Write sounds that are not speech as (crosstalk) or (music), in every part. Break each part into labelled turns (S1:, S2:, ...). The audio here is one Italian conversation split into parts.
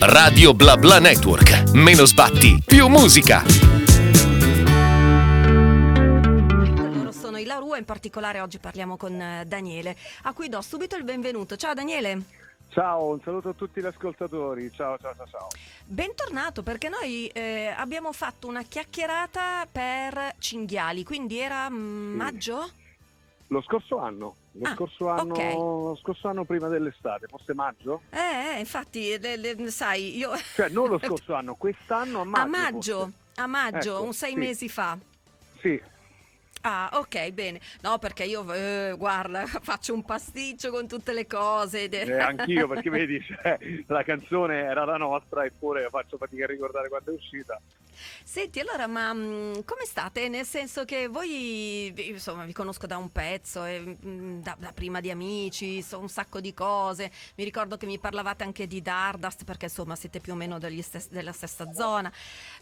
S1: Radio Bla Bla Network. Meno sbatti, più musica.
S2: Loro sono i La Rua, in particolare oggi parliamo con eh, Daniele, a cui do subito il benvenuto. Ciao Daniele.
S3: Ciao, un saluto a tutti gli ascoltatori. Ciao, ciao, ciao, ciao.
S2: Bentornato perché noi eh, abbiamo fatto una chiacchierata per cinghiali, quindi era mm,
S3: Sì.
S2: maggio?
S3: Lo scorso anno, lo,
S2: Ah,
S3: scorso anno
S2: ok.
S3: lo scorso anno prima dell'estate, forse maggio?
S2: Eh, eh, infatti, le- le- sai, io... (laughs)
S3: Cioè, non lo (laughs) scorso anno, quest'anno a maggio.
S2: a maggio,
S3: forse.
S2: a maggio,
S3: Ecco,
S2: un sei
S3: sì.
S2: mesi fa.
S3: Sì,
S2: Ah, ok, bene. No, perché io, eh, guarda, (laughs) faccio un pasticcio con tutte le cose.
S3: eh, anch'io perché vedi, cioè, la canzone era la nostra eppure faccio fatica a ricordare quando è uscita.
S2: Senti, allora, ma mh, come state? Nel senso che voi, insomma, vi conosco da un pezzo, e, mh, da, da prima di amici, so un sacco di cose. Mi ricordo che mi parlavate anche di Dardust, perché insomma siete più o meno stes- della stessa zona.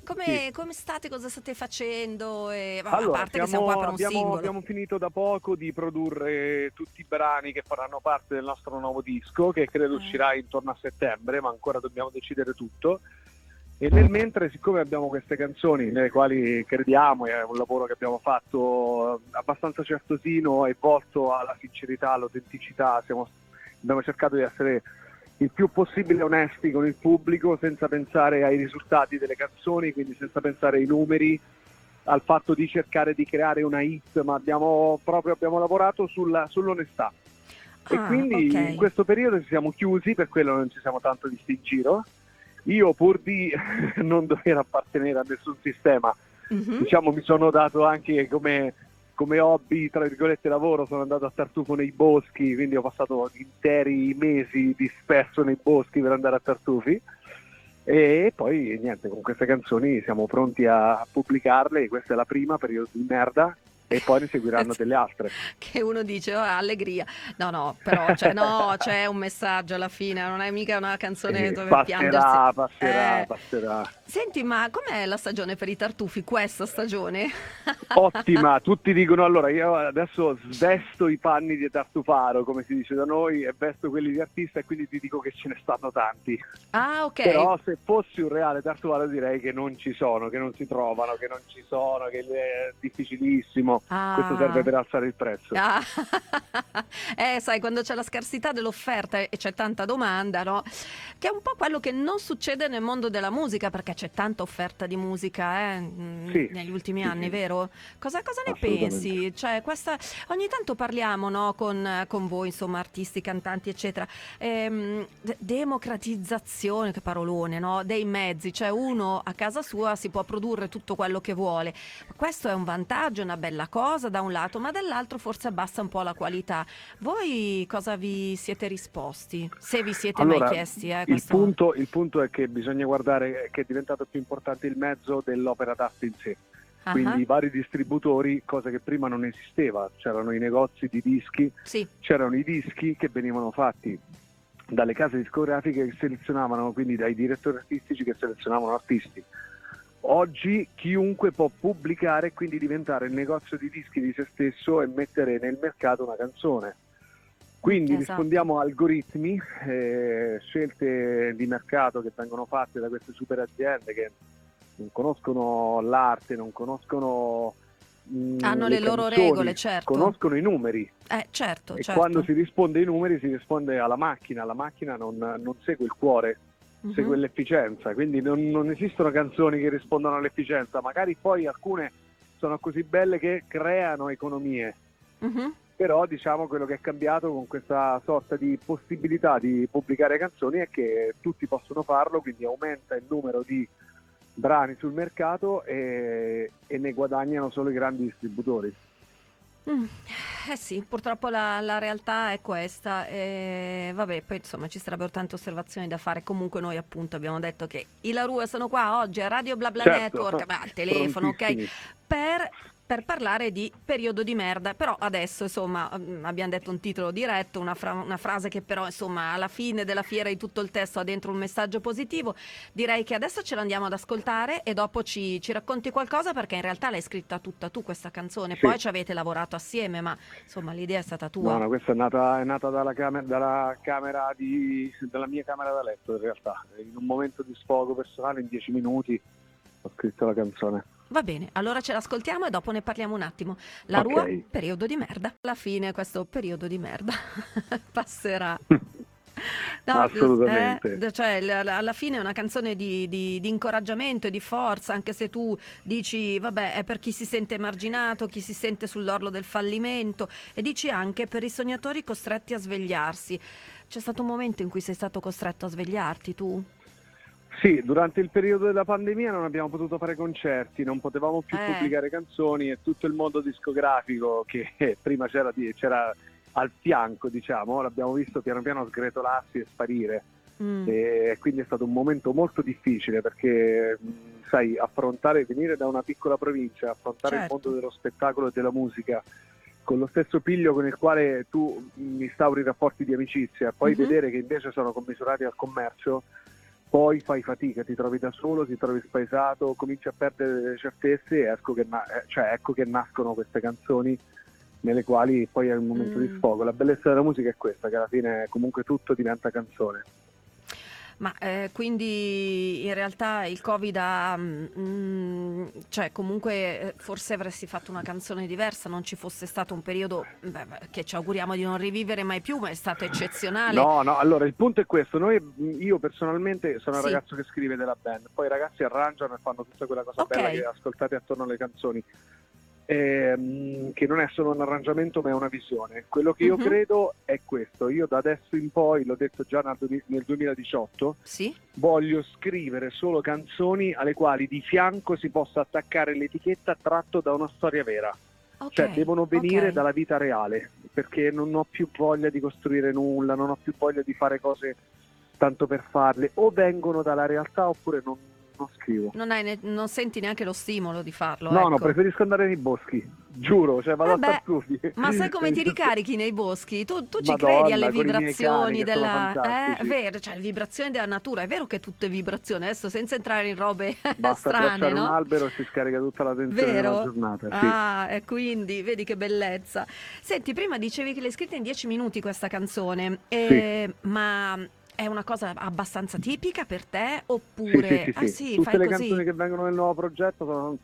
S2: Come,
S3: Sì.
S2: come state? Cosa state facendo? E, vabbè,
S3: Allora,
S2: a parte che siamo qua per un
S3: abbiamo,
S2: singolo.
S3: abbiamo finito da poco di produrre tutti i brani che faranno parte del nostro nuovo disco, che credo
S2: Eh.
S3: uscirà intorno a settembre, ma ancora dobbiamo decidere tutto. E nel mentre, siccome abbiamo queste canzoni nelle quali crediamo, è un lavoro che abbiamo fatto eh, abbastanza certosino e volto alla sincerità, all'autenticità, siamo- abbiamo cercato di essere il più possibile onesti con il pubblico senza pensare ai risultati delle canzoni, quindi senza pensare ai numeri, al fatto di cercare di creare una hit, ma abbiamo proprio abbiamo lavorato sulla- sull'onestà. e
S2: Ah,
S3: quindi
S2: ok.
S3: in questo periodo ci siamo chiusi, per quello non ci siamo tanto visti in giro. Io pur di (laughs) non dover appartenere a nessun sistema,
S2: Mhm.
S3: diciamo mi sono dato anche come, come hobby, tra virgolette lavoro, sono andato a Tartufo nei boschi, quindi ho passato interi mesi disperso nei boschi per andare a Tartufi. E poi niente, con queste canzoni siamo pronti a pubblicarle, questa è la prima, periodo di merda, e poi ne seguiranno delle altre.
S2: Che uno dice, oh, allegria. No, no, però cioè, no, c'è un messaggio alla fine, non è mica una canzone
S3: Eh,
S2: dove piangersi.
S3: passerà, passerà,
S2: Eh.
S3: passerà.
S2: Senti, ma com'è la stagione per i tartufi, questa stagione? (laughs)
S3: Ottima, tutti dicono allora io adesso svesto i panni di tartufaro, come si dice da noi, e vesto quelli di artista e quindi ti dico che ce ne stanno tanti.
S2: Ah, ok.
S3: Però se fossi un reale tartufaro direi che non ci sono, che non si trovano, che non ci sono, che è difficilissimo.
S2: Ah.
S3: Questo serve per alzare il prezzo.
S2: Ah, (laughs) eh, sai, quando c'è la scarsità dell'offerta e c'è tanta domanda, no? Che è un po' quello che non succede nel mondo della musica, perché c'è tanta offerta di musica eh, mm,
S3: Sì,
S2: negli ultimi
S3: sì,
S2: anni,
S3: sì.
S2: vero? Cosa, cosa ne pensi? Cioè, questa, ogni tanto parliamo no, con, con voi, insomma, artisti, cantanti, eccetera. Ehm, de- democratizzazione, che parolone, no? Dei mezzi, cioè uno a casa sua si può produrre tutto quello che vuole. Questo è un vantaggio, una bella cosa da un lato, ma dall'altro forse abbassa un po' la qualità. Voi cosa vi siete risposti? Se vi siete
S3: Allora,
S2: mai chiesti, eh,
S3: il, punto, il punto è che bisogna guardare che è diventato più importante il mezzo dell'opera d'arte in sé.
S2: Ah,
S3: quindi i vari distributori, cosa che prima non esisteva, c'erano i negozi di dischi,
S2: Sì,
S3: c'erano i dischi che venivano fatti dalle case discografiche che selezionavano, quindi dai direttori artistici che selezionavano artisti. Oggi chiunque può pubblicare e quindi diventare il negozio di dischi di se stesso e mettere nel mercato una canzone. Quindi
S2: Esatto.
S3: rispondiamo a algoritmi, eh, scelte di mercato che vengono fatte da queste super aziende che non conoscono l'arte, non conoscono mh,
S2: Hanno le loro
S3: canzoni,
S2: regole, certo.
S3: Conoscono i numeri
S2: eh, certo,
S3: e
S2: certo.
S3: quando si risponde ai numeri si risponde alla macchina, la macchina non, non segue il cuore,
S2: Mhm.
S3: segue l'efficienza, quindi non, non esistono canzoni che rispondono all'efficienza, magari poi alcune sono così belle che creano economie,
S2: Mhm.
S3: però diciamo quello che è cambiato con questa sorta di possibilità di pubblicare canzoni è che tutti possono farlo, quindi aumenta il numero di brani sul mercato e, e ne guadagnano solo i grandi distributori.
S2: Mm, Eh sì, purtroppo la, la realtà è questa. E vabbè, poi insomma ci sarebbero tante osservazioni da fare. Comunque noi appunto abbiamo detto che i La Rua sono qua oggi a Radio Bla Bla
S3: Certo,
S2: Network, ma al telefono, ok? Per, per parlare di periodo di merda. Però adesso, insomma, mm, abbiamo detto un titolo diretto, una, fra- una frase che però, insomma, alla fine della fiera di tutto il testo ha dentro un messaggio positivo. Direi che adesso ce l'andiamo ad ascoltare e dopo ci, ci racconti qualcosa perché in realtà l'hai scritta tutta tu questa canzone.
S3: Sì.
S2: Poi ci avete lavorato assieme, ma insomma l'idea è stata tua.
S3: No, no, questa è nata, è nata dalla, cam- dalla camera di, dalla mia camera da letto in realtà. In un momento di sfogo personale, in dieci minuti, ho scritto la canzone.
S2: Va bene, allora ce l'ascoltiamo e dopo ne parliamo un attimo. La
S3: Ok.
S2: Rua, periodo di merda. Alla fine questo periodo di merda (laughs) passerà. (laughs) No,
S3: Assolutamente.
S2: eh, cioè, alla fine è una canzone di, di- di incoraggiamento e di forza, anche se tu dici, vabbè, è per chi si sente emarginato, chi si sente sull'orlo del fallimento, e dici anche per i sognatori costretti a svegliarsi. C'è stato un momento in cui sei stato costretto a svegliarti tu?
S3: Sì, durante il periodo della pandemia non abbiamo potuto fare concerti, non potevamo più
S2: Eh.
S3: pubblicare canzoni e tutto il mondo discografico che (laughs) prima c'era, di- c'era al fianco, diciamo, l'abbiamo visto piano piano sgretolarsi e sparire.
S2: Mm.
S3: E quindi è stato un momento molto difficile perché, sai, affrontare, venire da una piccola provincia, affrontare
S2: Certo.
S3: il mondo dello spettacolo e della musica con lo stesso piglio con il quale tu instauri rapporti di amicizia, poi
S2: Mhm.
S3: vedere che invece sono commisurati al commercio, poi fai fatica, ti trovi da solo, ti trovi spaesato, cominci a perdere le certezze e ecco che, na- eh, cioè, ecco che nascono queste canzoni nelle quali poi è il momento di
S2: Mm.
S3: sfogo. La bellezza della musica è questa, che alla fine comunque tutto diventa canzone.
S2: Ma eh, quindi in realtà il Covid ha, mm, cioè comunque eh, forse avresti fatto una canzone diversa, non ci fosse stato un periodo beh, che ci auguriamo di non rivivere mai più, ma è stato eccezionale.
S3: No, no, allora il punto è questo, noi, io personalmente sono
S2: Sì.
S3: ragazzo che scrive della band, poi i ragazzi arrangiano e fanno tutta quella cosa
S2: Ok.
S3: bella che ascoltate attorno alle canzoni, ehm, che non è solo un arrangiamento ma è una visione. Quello che io
S2: Mhm.
S3: credo è questo, io da adesso in poi, l'ho detto già nel du- nel 2018,
S2: Sì?
S3: voglio scrivere solo canzoni alle quali di fianco si possa attaccare l'etichetta tratto da una storia vera.
S2: Ok,
S3: Cioè, devono venire
S2: ok.
S3: dalla vita reale, perché non ho più voglia di costruire nulla, non ho più voglia di fare cose tanto per farle, o vengono dalla realtà oppure non, non scrivo.
S2: Non, ne- non senti neanche lo stimolo di farlo.
S3: No, no,
S2: ecco.
S3: preferisco andare nei boschi, giuro, cioè vado
S2: Vabbè,
S3: a Tartufi.
S2: Ma sai come ti (laughs) ricarichi nei boschi? Tu, tu ci
S3: Madonna,
S2: credi alle vibrazioni della... Eh, vero, cioè le vibrazioni della natura, è vero che tutto è vibrazione, adesso senza entrare in robe (laughs)
S3: Basta
S2: strane, no?
S3: un albero e si scarica tutta la tensione
S2: Vero?
S3: della giornata. sì.
S2: Ah, e quindi vedi che bellezza. Senti, prima dicevi che l'hai scritta in dieci minuti questa canzone, eh, ma è una cosa abbastanza tipica per te
S3: Sì,
S2: oppure...
S3: sì, sì,
S2: Ah
S3: sì.
S2: sì,
S3: Tutte
S2: fai
S3: le
S2: così?
S3: canzoni che vengono nel nuovo progetto sono...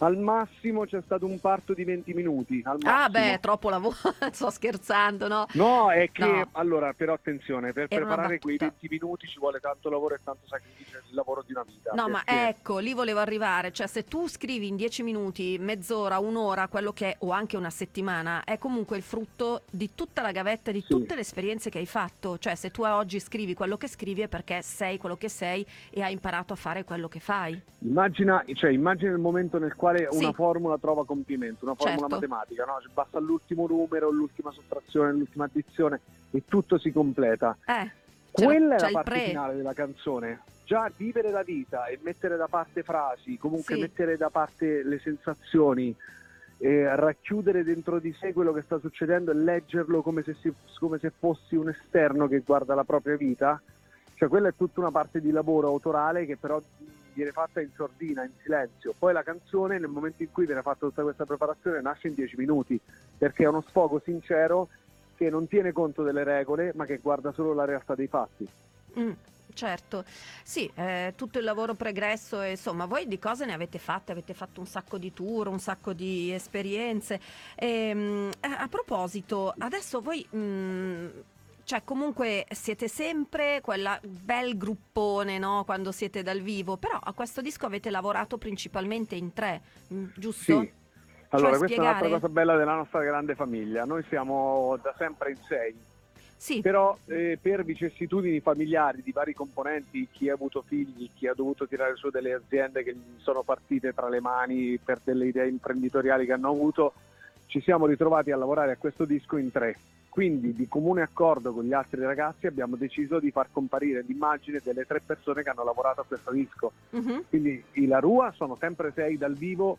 S3: Al massimo c'è stato un parto di 20 minuti.
S2: Ah beh, troppo lavoro, (laughs) sto scherzando, no?
S3: No, è che
S2: No.
S3: allora, però attenzione, per
S2: Era
S3: preparare quei
S2: battuta.
S3: 20 minuti ci vuole tanto lavoro e tanto sacrificio, il lavoro di una vita.
S2: No, ma ecco, lì volevo arrivare, cioè se tu scrivi in dieci minuti, mezz'ora, un'ora, quello che è, o anche una settimana, è comunque il frutto di tutta la gavetta, di
S3: Sì.
S2: tutte le esperienze che hai fatto. Cioè se tu oggi scrivi quello che scrivi è perché sei quello che sei e hai imparato a fare quello che fai.
S3: Immagina, cioè, immagina il momento nel quale
S2: Sì.
S3: una formula trova compimento, una formula
S2: Certo.
S3: matematica, no? Cioè, basta l'ultimo numero, l'ultima sottrazione, l'ultima addizione e tutto si completa.
S2: Eh,
S3: Quella è la parte
S2: pre.
S3: finale della canzone. Già vivere la vita e mettere da parte frasi, comunque
S2: Sì.
S3: mettere da parte le sensazioni, racchiudere dentro di sé quello che sta succedendo e leggerlo come se, si- come se fossi un esterno che guarda la propria vita. Cioè quella è tutta una parte di lavoro autorale che però viene fatta in sordina, in silenzio. Poi la canzone nel momento in cui viene fatta tutta questa preparazione nasce in dieci minuti perché è uno sfogo sincero che non tiene conto delle regole ma che guarda solo la realtà dei fatti.
S2: Mm, certo, sì, eh, tutto il lavoro pregresso, e, insomma, voi di cose ne avete fatte, avete fatto un sacco di tour, un sacco di esperienze. Ehm, eh, a proposito, adesso voi... mm, cioè, comunque siete sempre quella bel gruppone, no? Quando siete dal vivo, però a questo disco avete lavorato principalmente in tre, mm, giusto?
S3: Sì. Allora, questa è un'altra
S2: spiegare?
S3: cosa bella della nostra grande famiglia. Noi siamo da sempre in sei,
S2: Sì,
S3: però eh, per vicissitudini familiari di vari componenti, chi ha avuto figli, chi ha dovuto tirare su delle aziende che gli sono partite tra le mani per delle idee imprenditoriali che hanno avuto, ci siamo ritrovati a lavorare a questo disco in tre. Quindi di comune accordo con gli altri ragazzi abbiamo deciso di far comparire l'immagine delle tre persone che hanno lavorato a questo disco.
S2: mhm,
S3: Quindi i La Rua sono sempre sei dal vivo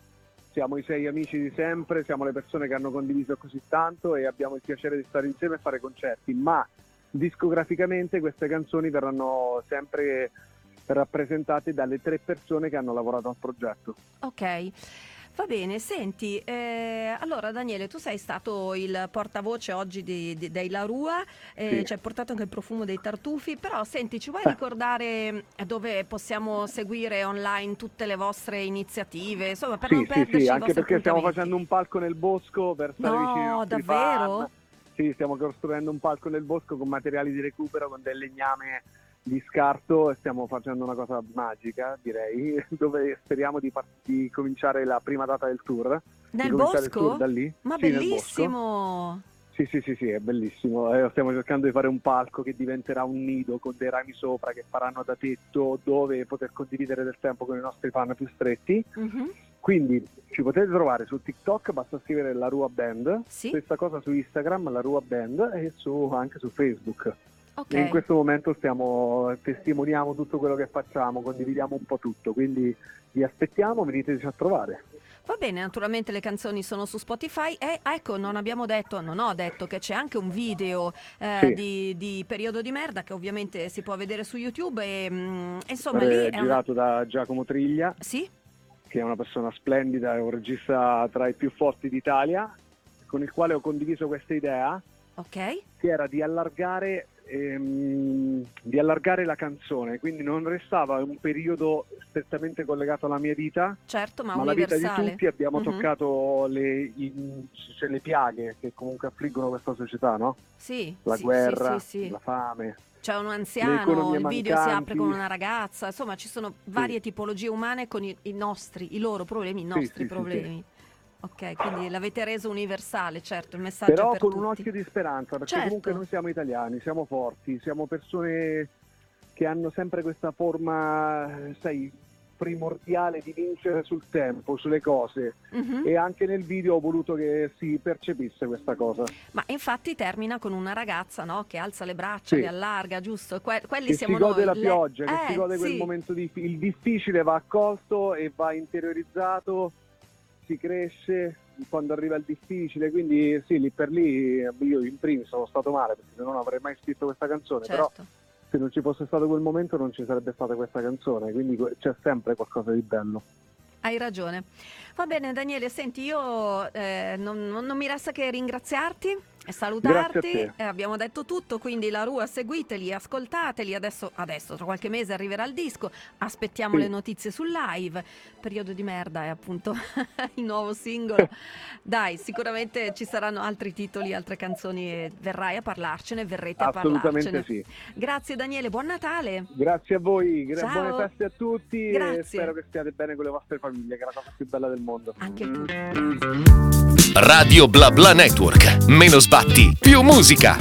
S3: siamo i sei amici di sempre, siamo le persone che hanno condiviso così tanto e abbiamo il piacere di stare insieme e fare concerti, ma discograficamente queste canzoni verranno sempre rappresentate dalle tre persone che hanno lavorato al progetto.
S2: Ok. Va bene, senti, eh, allora Daniele, tu sei stato il portavoce oggi di, di, dei La Rua, eh,
S3: Sì.
S2: ci hai portato anche il profumo dei tartufi, però senti, ci vuoi
S3: Eh.
S2: ricordare dove possiamo seguire online tutte le vostre iniziative, insomma, per
S3: Sì,
S2: non
S3: sì,
S2: perderci
S3: sì, anche perché stiamo facendo un palco nel bosco per stare
S2: No,
S3: vicini ai nostri
S2: davvero?
S3: fan. Sì, stiamo costruendo un palco nel bosco con materiali di recupero, con del legname di scarto e stiamo facendo una cosa magica, direi, (laughs) dove speriamo di, far- di cominciare la prima data del tour.
S2: Nel bosco?
S3: tour da lì.
S2: Ma
S3: Sì,
S2: bellissimo!
S3: Sì, sì, sì, sì, è bellissimo. Eh, stiamo cercando di fare un palco che diventerà un nido con dei rami sopra che faranno da tetto dove poter condividere del tempo con i nostri fan più stretti.
S2: Mhm,
S3: Quindi ci potete trovare su TikTok, basta scrivere la Rua Band,
S2: Sì,
S3: stessa cosa su Instagram, la Rua Band e su- anche su Facebook.
S2: Ok.
S3: E in questo momento stiamo, testimoniamo tutto quello che facciamo, condividiamo un po' tutto, quindi vi aspettiamo, veniteci a trovare.
S2: Va bene, naturalmente le canzoni sono su Spotify e ecco, non abbiamo detto, non ho detto che c'è anche un video eh,
S3: Sì.
S2: di, di Periodo di Merda che ovviamente si può vedere su YouTube e mm, insomma
S3: Eh,
S2: lì è una...
S3: girato da Giacomo Triglia,
S2: Sì?
S3: che è una persona splendida, è un regista tra i più forti d'Italia, con il quale ho condiviso questa idea,
S2: Ok,
S3: che era di allargare, ehm, di allargare la canzone, quindi non restava un periodo strettamente collegato alla mia vita,
S2: certo, ma,
S3: ma la vita di tutti abbiamo
S2: Mhm.
S3: toccato le, i- cioè, le piaghe che comunque affliggono questa società, no?
S2: Sì,
S3: La
S2: sì,
S3: guerra,
S2: sì, sì,
S3: la fame.
S2: C'è un anziano, il video si apre
S3: mancanti.
S2: con una ragazza, insomma ci sono varie tipologie umane con i, i nostri, i loro problemi, i nostri problemi. Ok, quindi l'avete reso universale, certo, il messaggio
S3: Però
S2: per
S3: con
S2: tutti.
S3: un occhio di speranza, perché
S2: Certo.
S3: comunque noi siamo italiani, siamo forti, siamo persone che hanno sempre questa forma, sai, primordiale di vincere sul tempo, sulle cose.
S2: Mhm.
S3: E anche nel video ho voluto che si percepisse questa cosa.
S2: Ma infatti termina con una ragazza no, che alza le braccia,
S3: Sì.
S2: le allarga, giusto? Que- quelli
S3: Che
S2: siamo
S3: si gode
S2: noi.
S3: la
S2: le-
S3: pioggia, che
S2: Eh,
S3: si gode quel
S2: sì.
S3: momento di... Il difficile va accolto e va interiorizzato, si cresce quando arriva il difficile, quindi sì, lì per lì io in primis sono stato male perché non avrei mai scritto questa canzone, però
S2: Certo.
S3: se non ci fosse stato quel momento non ci sarebbe stata questa canzone, quindi c'è sempre qualcosa di bello.
S2: Hai ragione. Va bene Daniele, senti, io eh, non, non- mi resta che ringraziarti e salutarti. Eh, abbiamo detto tutto, quindi la Rua seguiteli, ascoltateli. Adesso, adesso tra qualche mese arriverà il disco, aspettiamo
S3: Sì.
S2: le notizie sul live. Periodo di merda è appunto (laughs) il nuovo singolo. (laughs) Dai, sicuramente ci saranno altri titoli, altre canzoni e verrai a parlarcene, verrete a
S3: Assolutamente
S2: parlarcene.
S3: sì.
S2: Grazie Daniele, buon Natale.
S3: Grazie a voi, gra- buone feste a tutti e
S2: Grazie.
S3: spero che stiate bene con le vostre famiglie, che è la cosa più bella del mondo.
S2: Anche tu.
S1: Radio Bla Bla Network. Meno sbatti, più musica.